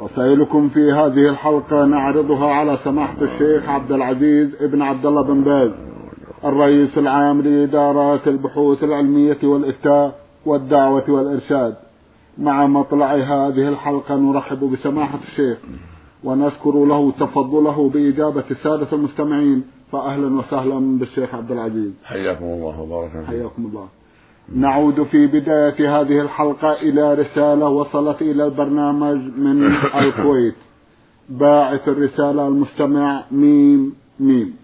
رسائلكم في هذه الحلقة نعرضها على سماحة الشيخ عبد العزيز ابن عبد الله بن باز الرئيس العام لإدارات البحوث العلمية والإفتاء والدعوة والإرشاد. مع مطلع هذه الحلقة نرحب بسماحة الشيخ ونشكر له تفضله بإجابة السادة المستمعين فأهلا وسهلا بالشيخ عبد العزيز. حياكم الله وبارك فيكم حياكم الله. نعود في بداية هذه الحلقة إلى رسالة وصلت إلى البرنامج من الكويت. باعث الرسالة المستمع ميم ميم.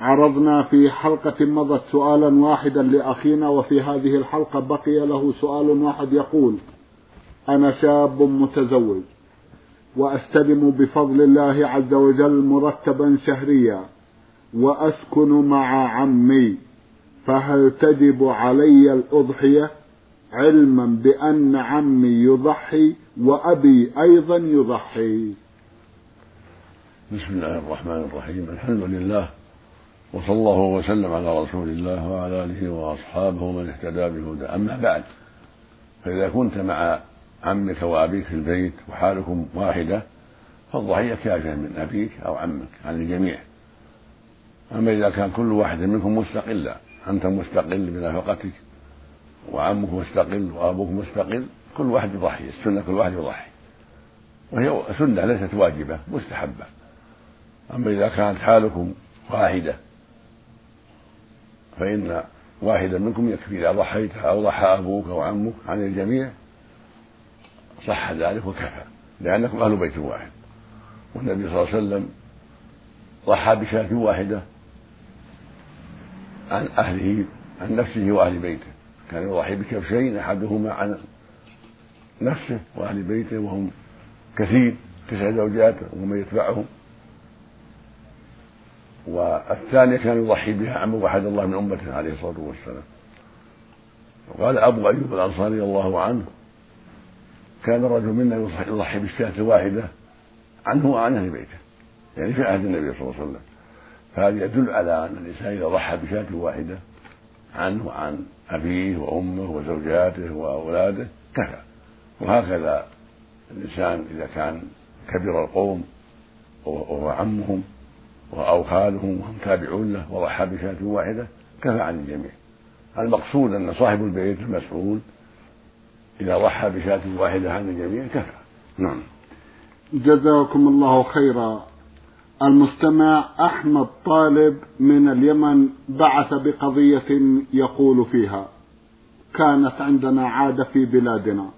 عرضنا في حلقة مضت سؤالا واحدا لأخينا وفي هذه الحلقة بقي له سؤال واحد يقول أنا شاب متزوج وأستلم بفضل الله عز وجل مرتبا شهريا وأسكن مع عمي. فهل تجب علي الأضحية علما بأن عمي يضحي وأبي أيضا يضحي؟ بسم الله الرحمن الرحيم الحمد لله وصلى الله وسلم على رسول الله وعلى آله وأصحابه ومن اهتدى بهدى أما بعد فإذا كنت مع عمك وأبيك في البيت وحالكم واحدة فالضحية كافية من أبيك أو عمك عن الجميع أما إذا كان كل واحد منكم مستقلا أنت مستقل بنفقتك وعمك مستقل وأبوك مستقل كل واحد يضحي السنة كل واحد يضحي. وهي سنة ليست واجبة مستحبة. أما إذا كانت حالكم واحدة فإن واحدا منكم يكفي إذا ضحيت أو ضحى أبوك أو عمك عن الجميع صح ذلك وكفى لأنكم أهل بيت واحد. والنبي صلى الله عليه وسلم ضحى بشاة واحدة عن أهله عن نفسه وأهل بيته. كان يضحي بكبشين أحدهما عن نفسه وأهل بيته وهم كثير تسع زوجات ومن يتبعهم. والثانية كان يضحي بها عن وحد الله من أمته عليه الصلاة والسلام. وقال أبو أيوب الأنصاري الله عنه كان الرجل منا يضحي بالشاة الواحدة عنه وعن أهل بيته يعني في عهد النبي صلى الله عليه وسلم. فهذا يدل على أن الإنسان إذا ضحى بشاة واحدة عنه وعن أبيه وأمه وزوجاته وأولاده كفى. وهكذا الإنسان إذا كان كبر القوم وهو عمهم أو خالهم وهم تابعون له وضحى بشاة واحدة كفى عن الجميع. المقصود أن صاحب البيت المسؤول إذا ضحى بشاة واحدة عن الجميع كفى. نعم. جزاكم الله خيرا. المستمع أحمد طالب من اليمن بعث بقضية يقول فيها كانت عندنا عادة في بلادنا.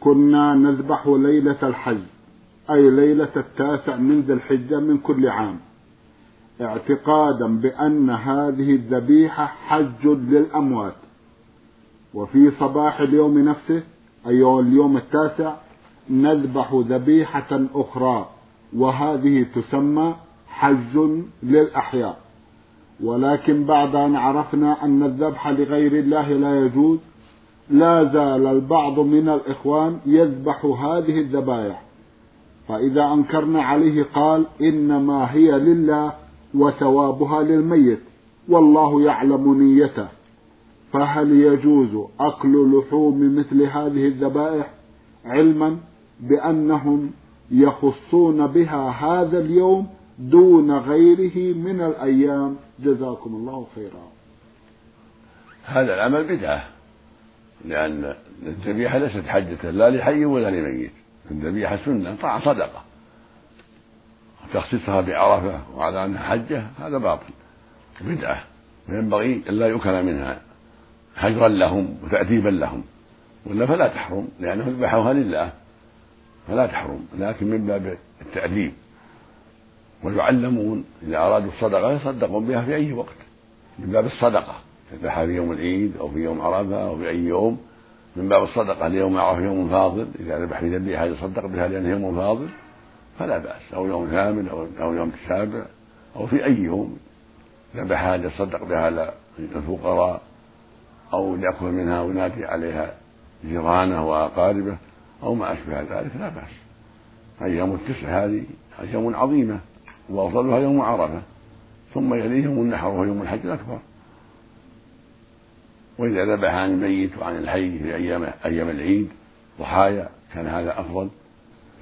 كنا نذبح ليلة الحج أي ليلة التاسع من ذي الحجة من كل عام اعتقادا بأن هذه الذبيحة حج للأموات. وفي صباح اليوم نفسه أي اليوم التاسع نذبح ذبيحة أخرى. وهذه تسمى حج للأحياء. ولكن بعد أن عرفنا أن الذبح لغير الله لا يجوز لا زال البعض من الإخوان يذبح هذه الذبائح فإذا أنكرنا عليه قال إنما هي لله وثوابها للميت والله يعلم نيته. فهل يجوز أكل لحوم مثل هذه الذبائح علما بأنهم يخصون بها هذا اليوم دون غيره من الأيام. جزاكم الله خيرا. هذا العمل بدعة لأن الذبيحة ليست حجة لا لحي ولا لميت. الذبيحة سنة طاعة صدقة. تخصيصها بعرفة وعلى أنها حجة هذا باطل. بدعة. وينبغي لا يؤكل منها حجرا لهم وتأديبا لهم ولا فلا تحرم لأنهم ذبحوها لله. فلا تحرم لكن من باب التأديب. ويعلمون إذا أرادوا الصدقة يصدقون بها في أي وقت من باب الصدقة تذبحها في يوم العيد أو في يوم عرفة أو في أي يوم. من باب الصدقة ليوم عرفة يوم فاضل إذا ذبح في ذبيحة يصدق بها لأنه يوم فاضل فلا بأس. أو يوم ثامن أو أو يوم السابع أو في أي يوم ذبحها ليصدق بها للفقراء أو ليأكل منها وينادي عليها جيرانه وأقاربه. أو ما أشبه ذلك لا بأس. أيام التسع هذه أيام عظيمة وأفضلها يوم عرفة ثم يليه يوم النحر وهو يوم الحج الأكبر. وإذا ذبح عن الميت وعن الحي في أيام أيام العيد ضحايا كان هذا أفضل.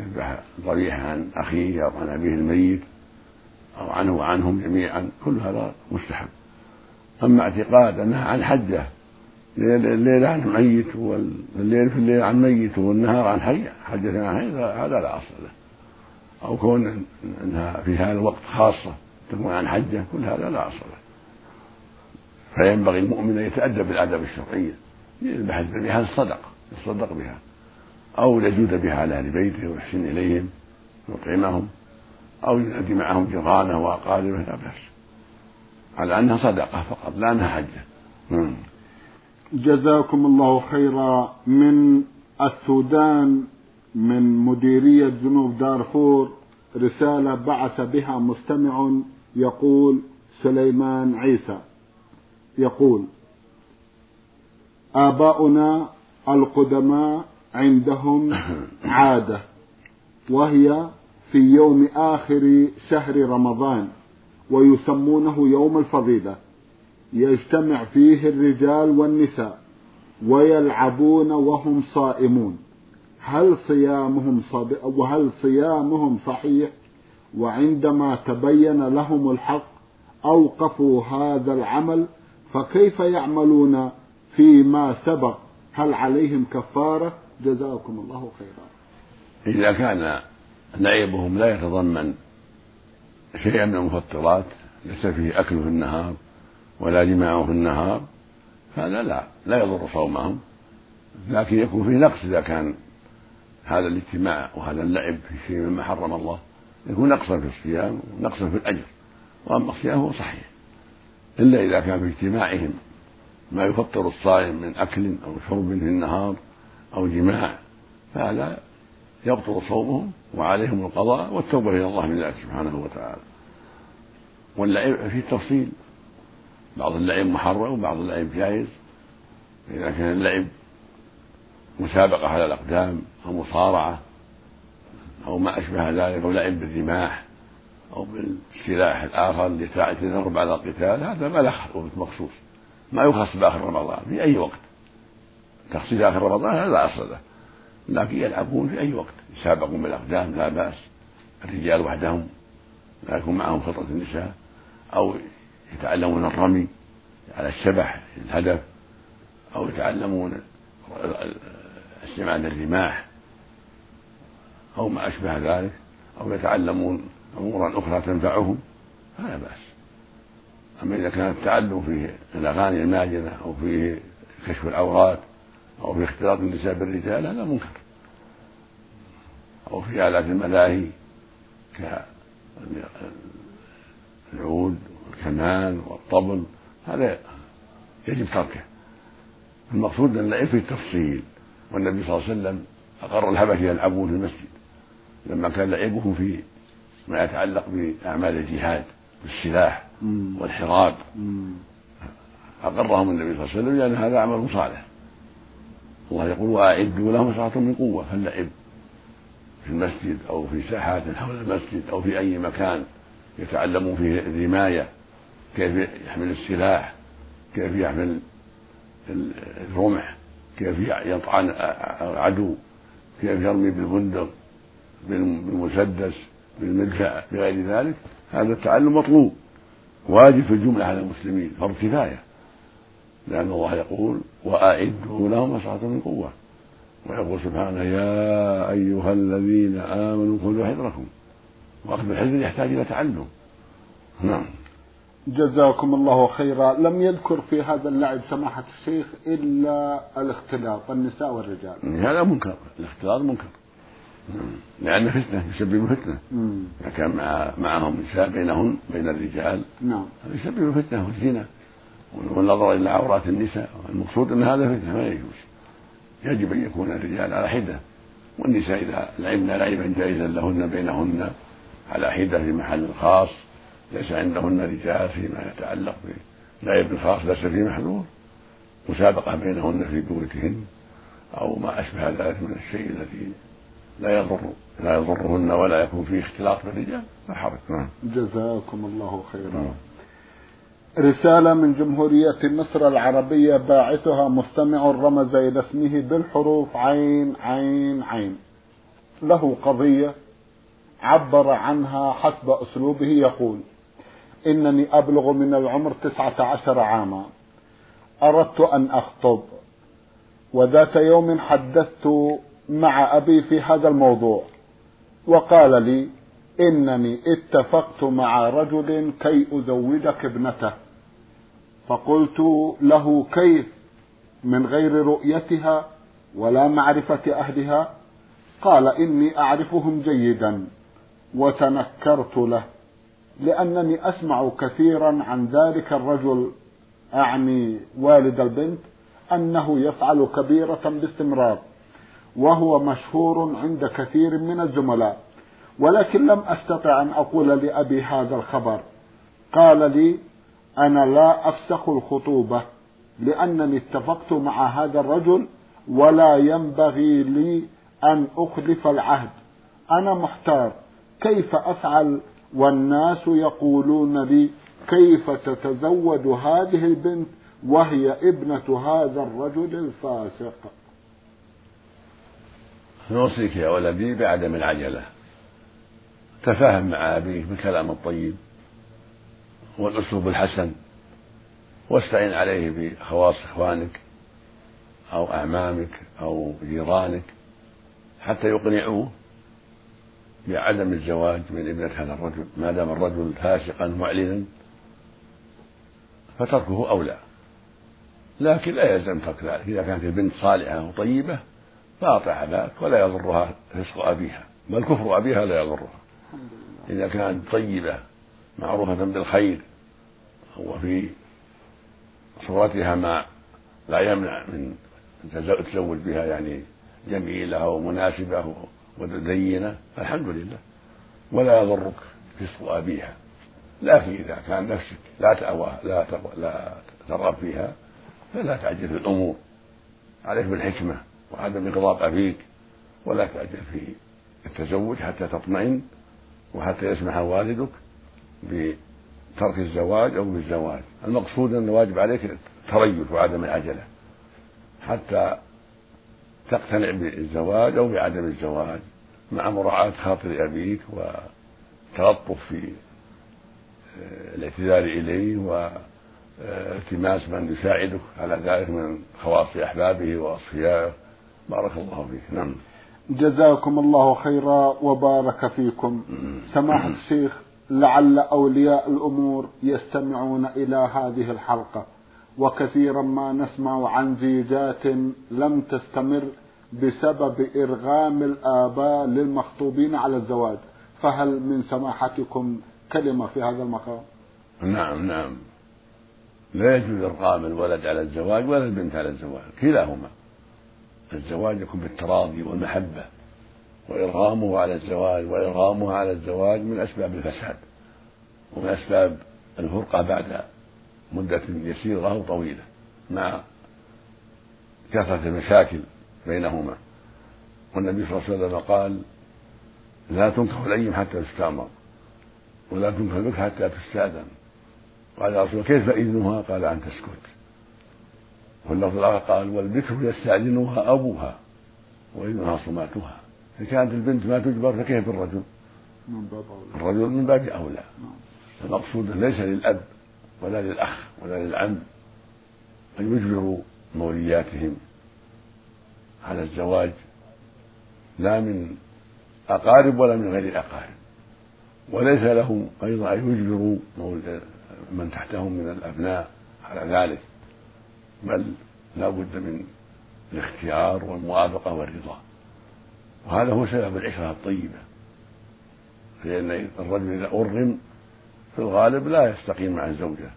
يذبح ضريحة عن أخيه أو عن أبيه الميت أو عنه وعنهم جميعا كل هذا مستحب. أما اعتقاد أنها عن حجة الليل عن ميت والليل في الليل عن ميت والنهار عن حي. حجة عن حي هذا لا أصل له. أو كون أنها في هذا الوقت خاصة تكون عن حجة كل هذا لا أصل له. فينبغي المؤمن أن يتأدب بالآداب الشرعية يذبح الذبيحة الصدقة يتصدق بها. أو يجود بها على أهل بيته ويحسن إليهم ويطعمهم أو ينادي معهم جيرانه وأقاربه لا بأس. على أنها صدقة فقط لا أنها حجة. جزاكم الله خيرا من السودان من مديرية جنوب دارفور. رسالة بعث بها مستمع يقول سليمان عيسى. يقول آباؤنا القدماء عندهم عادة وهي في يوم آخر شهر رمضان ويسمونه يوم الفضيلة. يجتمع فيه الرجال والنساء ويلعبون وهم صائمون. هل صيامهم صب... وهل صيامهم صحيح؟ وعندما تبين لهم الحق أوقفوا هذا العمل فكيف يعملون فيما سبق؟ هل عليهم كفارة؟ جزاكم الله خيرا. إذا كان لعبهم لا يتضمن شيئا من المفطرات ليس فيه أكل في النهار ولا جماع في النهار هذا لا لا يضر صومهم. لكن يكون فيه نقص إذا كان هذا الاجتماع وهذا اللعب في شيء مما حرم الله يكون نقصا في الصيام ونقصا في الأجر. وأما الصيام هو صحيح. إلا إذا كان في اجتماعهم ما يفطر الصائم من أكل أو شرب في النهار أو جماع فهذا يبطل صومهم وعليهم القضاء والتوبة إلى الله من ذلك سبحانه وتعالى. واللعب فيه تفصيل. بعض اللعب محرم وبعض اللعب جائز. إذا كان اللعب مسابقة على الأقدام أو مصارعة أو ما أشبه ذلك أو لعب بالرماح أو بالسلاح الآخر لتدرب على القتال هذا ما له مخصوص. ما يخص بآخر رمضان في أي وقت. تخصيص آخر رمضان هذا لا أصل له. لكن يلعبون في أي وقت. يسابقون بالأقدام لا بأس. الرجال وحدهم لا يكون معهم خطة النساء. أو يتعلمون الرمي على الشبح الهدف أو يتعلمون استعمال الرماح أو ما أشبه ذلك أو يتعلمون أمورا أخرى تنفعهم فلا بأس. أما إذا كان التعلم فيه الأغاني الماجنة أو فيه كشف العورات أو في اختلاط النساء بالرجال هذا منكر. أو في آلات الملاهي كالعود والكمان والطبل هذا يجب تركه. المقصود أن اللعب في التفصيل والنبي صلى الله عليه وسلم أقر الحبش يلعبون في المسجد لما كان لعبهم في ما يتعلق بأعمال الجهاد بالسلاح والحراب. أقرهم النبي صلى الله عليه وسلم لأن هذا عمل صالح. الله يقول وأعدوا لهم استطعتم من قوة. فاللعب في المسجد أو في ساحات حول المسجد أو في أي مكان يتعلمون فيه الرماية كيف يحمل السلاح كيف يحمل الرمح كيف يطعن العدو كيف يرمي بالبندق بالمسدس بالمدفع بغير ذلك هذا التعلم مطلوب. واجب في الجملة على المسلمين فرض كفاية. لأن الله يقول وأعدوا لهم ما من قوة. ويقول سبحانه يا أيها الذين آمنوا خذوا حذركم. وأخذ الحذر يحتاج إلى تعلم. نعم. جزاكم الله خيرا. لم يذكر في هذا اللعب سماحة الشيخ إلا الاختلاط النساء والرجال. هذا منكر. الاختلاط منكر. لأن فتنة يسبب فتنة. إذا كان مع معهم نساء بينهن بين الرجال. نعم. هذا يسبب فتنة والزنا والنظر إلى عورات النساء. المقصود أن هذا فتنة ما يجوز. يجب أن يكون الرجال على حدة. والنساء إذا لعبن لعبا جائزا لهن بينهن على حدة في محل خاص. ليس عندهن رجال فيما يتعلق بلعب خاص ليس فيه محذور. مسابقة بينهن في بيوتهن أو ما أشبه ذلك من الشيء الذي لا يضر لا يضرهن ولا يكون فيه اختلاط بالرجال. لا حرج. نعم. جزاكم الله خيرا. نعم. رسالة من جمهورية مصر العربية باعثها مستمع رمز إلى اسمه بالحروف عين عين عين. له قضية عبر عنها حسب أسلوبه يقول إنني أبلغ من العمر تسعة عشر عاما. أردت أن أخطب. وذات يوم حدثت مع أبي في هذا الموضوع. وقال لي إنني اتفقت مع رجل كي أزوجك ابنته. فقلت له كيف؟ من غير رؤيتها ولا معرفة أهلها. قال إني أعرفهم جيدا. وتنكرت له. لأنني أسمع كثيرا عن ذلك الرجل أعني والد البنت أنه يفعل كبيرة باستمرار وهو مشهور عند كثير من الزملاء. ولكن لم أستطع أن أقول لأبي هذا الخبر. قال لي أنا لا أفسخ الخطوبة لأنني اتفقت مع هذا الرجل ولا ينبغي لي أن أخلف العهد. أنا محتار كيف أفعل والناس يقولون لي كيف تتزوج هذه البنت وهي ابنة هذا الرجل الفاسق؟ نوصيك يا ولدي بعدم العجلة. تفاهم مع أبيك بالكلام الطيب والأسلوب الحسن واستعن عليه بخواص إخوانك أو أعمامك أو جيرانك حتى يقنعوه. بعدم الزواج من ابنة هذا الرجل ما دام الرجل فاسقا معلنا فتركه أولى. لكن لا يلزم ترك ذلك. إذا كانت البنت صالحة وطيبة فأطع ذاك ولا يضرها فسق أبيها. بل كفر أبيها لا يضرها. إذا كانت طيبة معروفة بالخير وفي صورتها ما لا يمنع من تزوج بها يعني جميلة ومناسبة ودينة فالحمد لله. ولا يضرك فسق أبيها. لكن إذا كان نفسك لا تأوى لا لا ترغب فيها فلا تعجل في الأمور. عليك بالحكمة وعدم إغضاب أبيك. ولا تعجل في التزوج حتى تطمئن وحتى يسمح والدك بترك الزواج أو بالزواج. المقصود أن الواجب عليك التريث وعدم العجلة. حتى تقتنع بالزواج أو بعدم الزواج مع مراعاة خاطر أبيك وتلطف في آه، الاعتذار إليه والتماس من يساعدك على ذلك من خواص أحبابه وأصفيائه. بارك الله فيك. نعم. جزاكم الله خيرا وبارك فيكم. سماحة الشيخ لعل أولياء الأمور يستمعون إلى هذه الحلقة. وكثيرا ما نسمع عن زيجات لم تستمر بسبب إرغام الآباء للمخطوبين على الزواج. فهل من سماحتكم كلمة في هذا المقام؟ نعم نعم. لا يجوز إرغام الولد على الزواج ولا البنت على الزواج كلاهما. الزواج يكون بالتراضي والمحبة وإرغامه على الزواج وإرغامها على الزواج من أسباب الفساد ومن أسباب الفرقة بعد مدة يسيرة أو طويلة مع كثرة المشاكل بينهما. والنبي صلى الله عليه وسلم قال لا تنكح الأيم حتى تستأمر ولا تنكح البكر حتى تستأذن. قال يا رسول كيف إذنها؟ قال أن تسكت. واللفظ الآخر قال والبكر يستأذنها أبوها وإذنها صماتها. إذا كانت البنت ما تجبر فكيف بالرجل؟ الرجل من باب أولى. المقصود ليس للأب. ولا للأخ ولا للعم أن يجبروا مولياتهم على الزواج لا من أقارب ولا من غير الأقارب وليس لهم أيضا أن يجبروا من تحتهم من الأبناء على ذلك بل لا بد من الاختيار والموافقة والرضا. وهذا هو سبب العشرة الطيبة لأن الرجل إذا أرغم في الغالب لا يستقيم مع الزوجة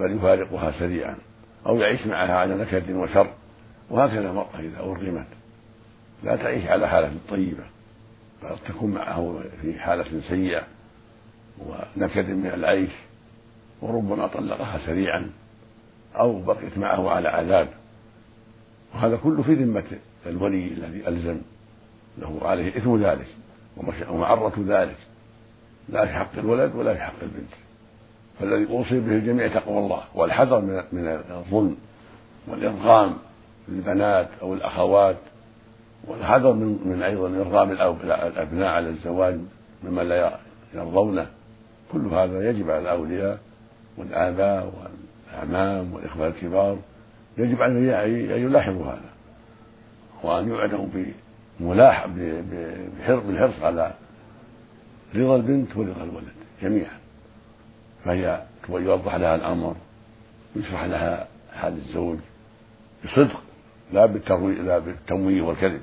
بل يفارقها سريعا أو يعيش معها على نكد وشر وهكذا المرأة إذا أرغمت. لا تعيش على حالة طيبة بل تكون معه في حالة سيئة ونكد من العيش وربما طلقها سريعا أو بقيت معه على عذاب. وهذا كله في ذمة الولي الذي ألزم له عليه إثم ذلك ومعرة ذلك. لا في حق الولد ولا في حق البنت. فالذي أوصي به الجميع تقوى الله والحذر من الظلم والإرغام للبنات أو الأخوات والحذر من من أيضا إرغام الأبناء على الزواج مما لا يرضونه. كل هذا يجب على الأولياء والآباء والأعمام والإخوان الكبار يجب أن يلاحظوا هذا وأن يعنوا بملاح بالحرص على رضا البنت ورضا الولد جميعا. فهي يوضح لها الأمر ويشرح لها حال الزوج بصدق لا لا بالتمويه والكذب.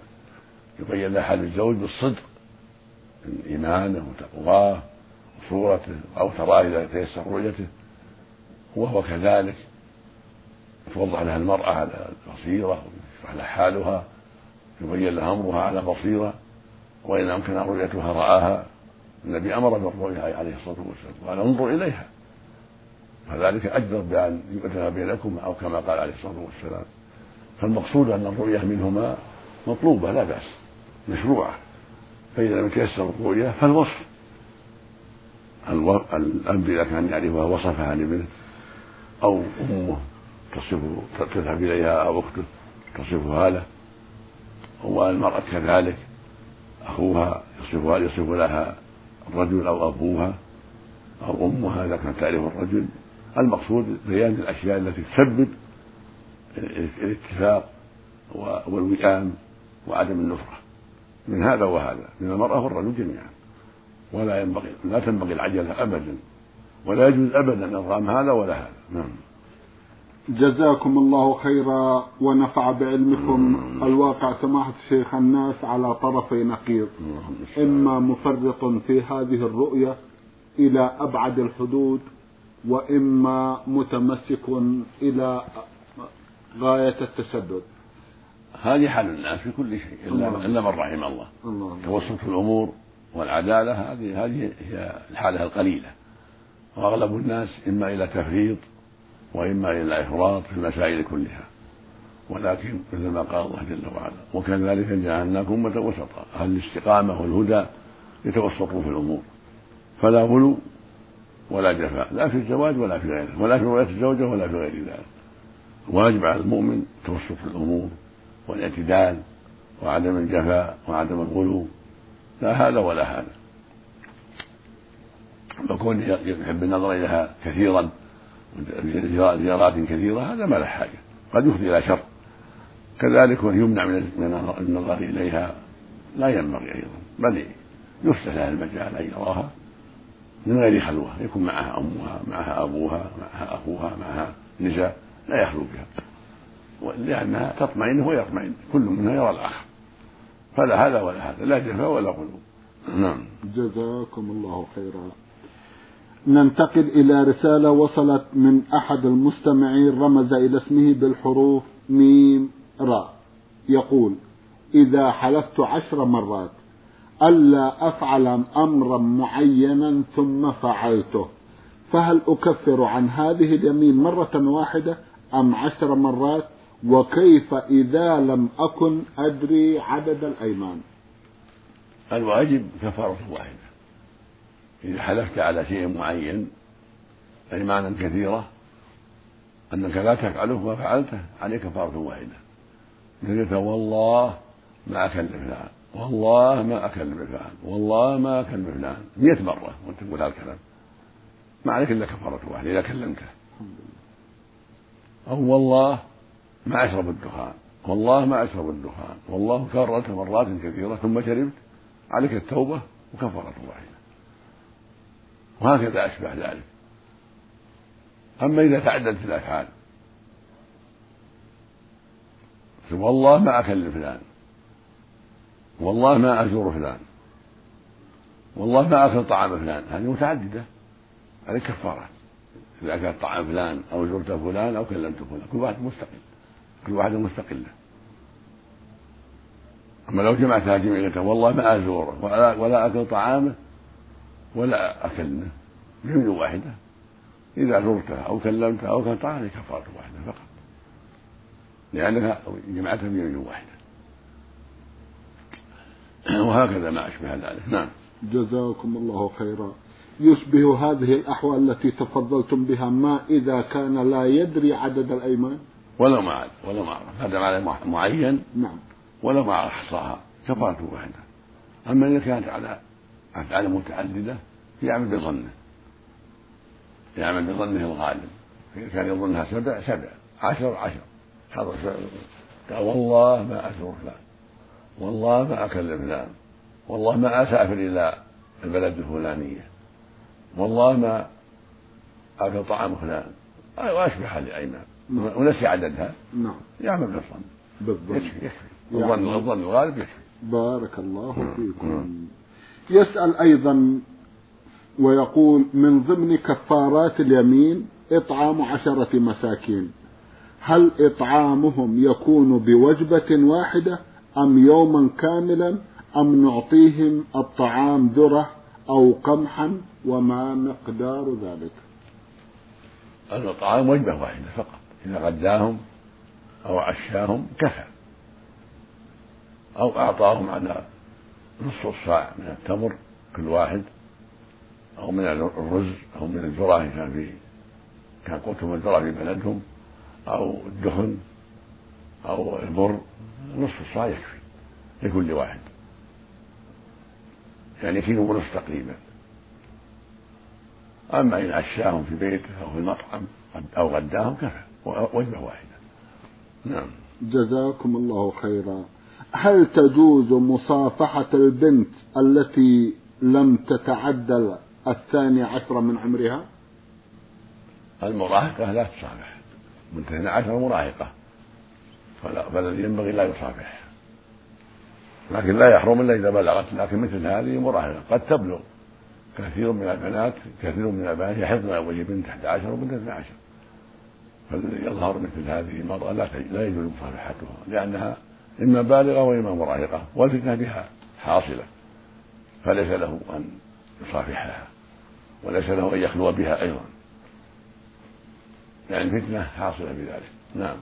يبين لها حال الزوج بالصدق من إيمانه وتقواه وصورته أو تراه إذا تيسر رؤيته. وهو كذلك توضح لها المرأة على بصيرة ويشرح لها حالها يبين لها أمرها على بصيرة وإن أمكن رؤيتها رآها. النبي أمر بالرؤيا عليه الصلاة والسلام قال أنظر إليها. فذلك أجدر بأن يؤتنا بينكما أو كما قال عليه الصلاة والسلام. فالمقصود أن الرؤية منهما مطلوبة لا بأس مشروعة. فإذا لم يتيسر الرؤية فالوصف. الأب إذا كان يعرفها وصفها لابنه أو أمه تصفه تذهب إليها أو أخته تصفها له والمرأة كذلك أخوها يصفها يصف لها الرجل أو أبوها أو أمها إذا كانت تعرف الرجل. المقصود بيان الأشياء التي تسبب الاتفاق والوئام وعدم النفرة. من هذا وهذا من المرأة والرجل جميعا. ولا ينبغي لا تنبغي العجلة أبدا. ولا يجوز أبدا إرغام هذا ولا هذا. نعم. جزاكم الله خيرا ونفع بعلمكم الواقع سماحة الشيخ الناس على طرفي نقيض. إما مفرط في هذه الرؤية إلى أبعد الحدود وإما متمسك إلى غاية التسدد هذه حال الناس في كل شيء إلا, إلا من رحم الله, الله. توسط في الأمور والعدالة هذه هذه هي الحالة القليلة. وأغلب الناس إما إلى تفريط وإما إلى إفراط في المسائل كلها. ولكن مثل ما قال الله جل وعلا وكذلك جعلناكم أمة وسطا أهل الاستقامة والهدى يتوسطوا في الأمور. فلا غلو ولا جفاء لا في الزواج ولا في غيره ولا في رؤية الزوجة ولا في غير ذلك. واجب على المؤمن التوسط في الأمور والاعتدال وعدم الجفاء وعدم الغلو. لا هذا ولا هذا. وكون يحب النظر إليها كثيرا زيارات كثيرة هذا ما له حاجة. قد يفضي إلى شر. كذلك يمنع من النظر إليها لا ينبغي أيضا بل يفتح لها المجال أن يراها من غير خلوة. يكون معها أمها معها أبوها معها أخوها معها نساء لا يخلو بها. لأنها تطمئن ويطمئن كل منها يرى الآخر. فلا هذا ولا هذا لا جفاء ولا غلو. نعم. جزاكم الله خيرا. ننتقل إلى رسالة وصلت من أحد المستمعين رمز إلى اسمه بالحروف ميم راء يقول إذا حلفت عشر مرات ألا أفعل أمرا معينا ثم فعلته فهل أكفر عن هذه اليمين مرة واحدة أم عشر مرات؟ وكيف إذا لم أكن أدري عدد الأيمان؟ الواجب كفارة واحدة. إذا حلفت على شيء معين أيمانا كثيرة أنك لا تفعله وفعلته عليك كفارة واحدة. قلت والله ما أكل فلان والله ما أكل فلان والله ما أكل فلان مئة مرة وأنت تقول هذا الكلام. ما عليك إلا كفارة واحدة إذا كلمته. أو والله ما أشرب الدخان والله ما أشرب الدخان والله كررت مرات كثيرة ثم شربت عليك التوبة وكفارة واحدة. وهكذا أشبه ذلك. أما إذا تعددت الأفعال. والله ما أكل فلان. والله ما أزور فلان. والله ما أكل طعام فلان. هذه متعددة. هذه كفارات إذا أكلت طعام فلان أو زرت فلان أو كلمت فلان. كل واحد مستقل. كل واحدة مستقلة أما لو جمعتها جمعية والله ما أزوره. ولا, ولا أكل طعامه ولا أكلمه بيمين واحدة. إذا زرته أو كلمته أو كان طعامه كفارة واحدة فقط. لأنها جمعتها بيمين واحدة. وهكذا ما أشبه ذلك. نعم. جزاكم الله خيرا. يشبه هذه الأحوال التي تفضلتم بها ما إذا كان لا يدري عدد الأيمان؟ ولو ما ولو ما عرف. هذا معنى معين. نعم. ولو ما أحصاها كفارة واحدة. أما إذا كانت على أفعال متعددة يعمل بظنه. يعمل بظنه الغالب. كان يظنها سبع سبع. عشر عشر. حضر قال والله ما أزور فلان. والله ما أكلم فلان. والله ما أسافر إلى البلد الفلانية. والله ما أكل طعام فلان. وأشبه الأيمان نعم. ونسي عددها. نعم. يعمل بالظن. بالظن. يكفي يكفي الظن الظن الغالب يكفي بارك الله فيكم. يسأل أيضا ويقول من ضمن كفارات اليمين إطعام عشرة مساكين. هل إطعامهم يكون بوجبة واحدة أم يوما كاملا أم نعطيهم الطعام ذرة أو قمحا وما مقدار ذلك؟ الطعام وجبة واحدة فقط. إذا غداهم أو عشاهم كفى. أو أعطاهم على نصف الصاع من التمر كل واحد. أو من الرز أو من الذرة كان في كان قوتهم الذرة في بلدهم. أو الدخن أو البر نصف الصاع يكفي لكل واحد. يعني كيلو ونصف تقريبا. أما إن عشاهم في بيته أو في المطعم أو غداهم كفى. وجبة واحدة. نعم. جزاكم الله خيرا. هل تجوز مصافحة البنت التي لم تتعدل الثاني عشر من عمرها؟ المراهقة لا تصافح. من اثنى عشر مراهقة. فالذي ينبغي لا يصافح. لكن لا يحرم إلا إذا بلغت. لكن مثل هذه مراهقة. قد تبلغ. كثير من البنات كثير من البنات يحفظن وجه بنت 11 وبنت 12 فالذي يظهر مثل هذه المرأة لا لا يجوز مصافحتها لأنها إما بالغة وإما مراهقة والفتنة بها حاصلة فليس له أن يصافحها وليس له أن يخلو بها أيضا. يعني الفتنة حاصلة بذلك. نعم.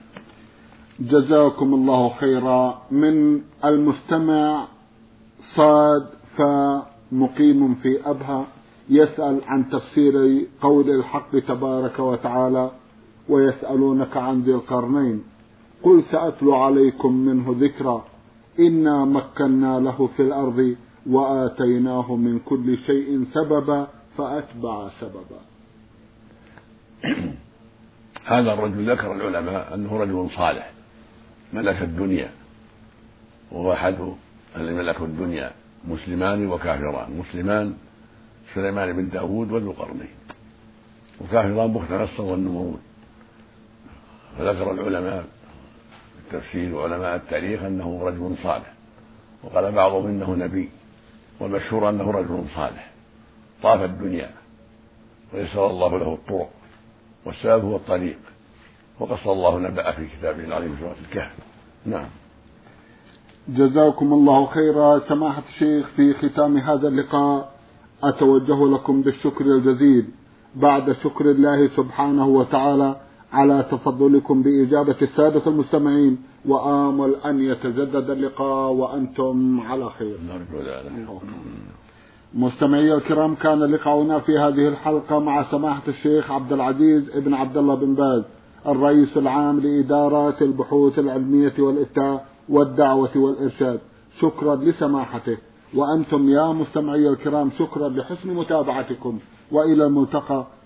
جزاكم الله خيرا. من المستمع صاد فمقيم في أبها يسأل عن تفسير قول الحق تبارك وتعالى ويسألونك عن ذي القرنين. قل سأتلو عليكم منه ذكرا. إنا مكنا له في الأرض وآتيناه من كل شيء سببا فأتبع سببا. هذا الرجل ذكر العلماء أنه رجل صالح ملك الدنيا وهو أحد الذي ملكوا الدنيا مسلمان وكافران. مسلمان سليمان بن داود وذو القرنين وكافران بخت نصر والنمرود. فذكر العلماء التفسير وعلماء التاريخ أنه رجل صالح وقال بعضهم إنه نبي والمشهور أنه رجل صالح. طاف الدنيا ويسر الله له الطرق والسبب هو الطريق وقص الله نبأ في كتابه العظيم سورة الكهف. نعم. جزاكم الله خيرا. سماحة الشيخ في ختام هذا اللقاء أتوجه لكم بالشكر الجزيل. بعد شكر الله سبحانه وتعالى على تفضلكم بإجابة السادة المستمعين وآمل أن يتجدد اللقاء وأنتم على خير. مستمعي الكرام كان لقاؤنا في هذه الحلقة مع سماحة الشيخ عبد العزيز ابن عبد الله بن باز الرئيس العام لإدارات البحوث العلمية والإفتاء والدعوة والإرشاد. شكرا لسماحته. وأنتم يا مستمعي الكرام شكرا لحسن متابعتكم. وإلى الملتقى.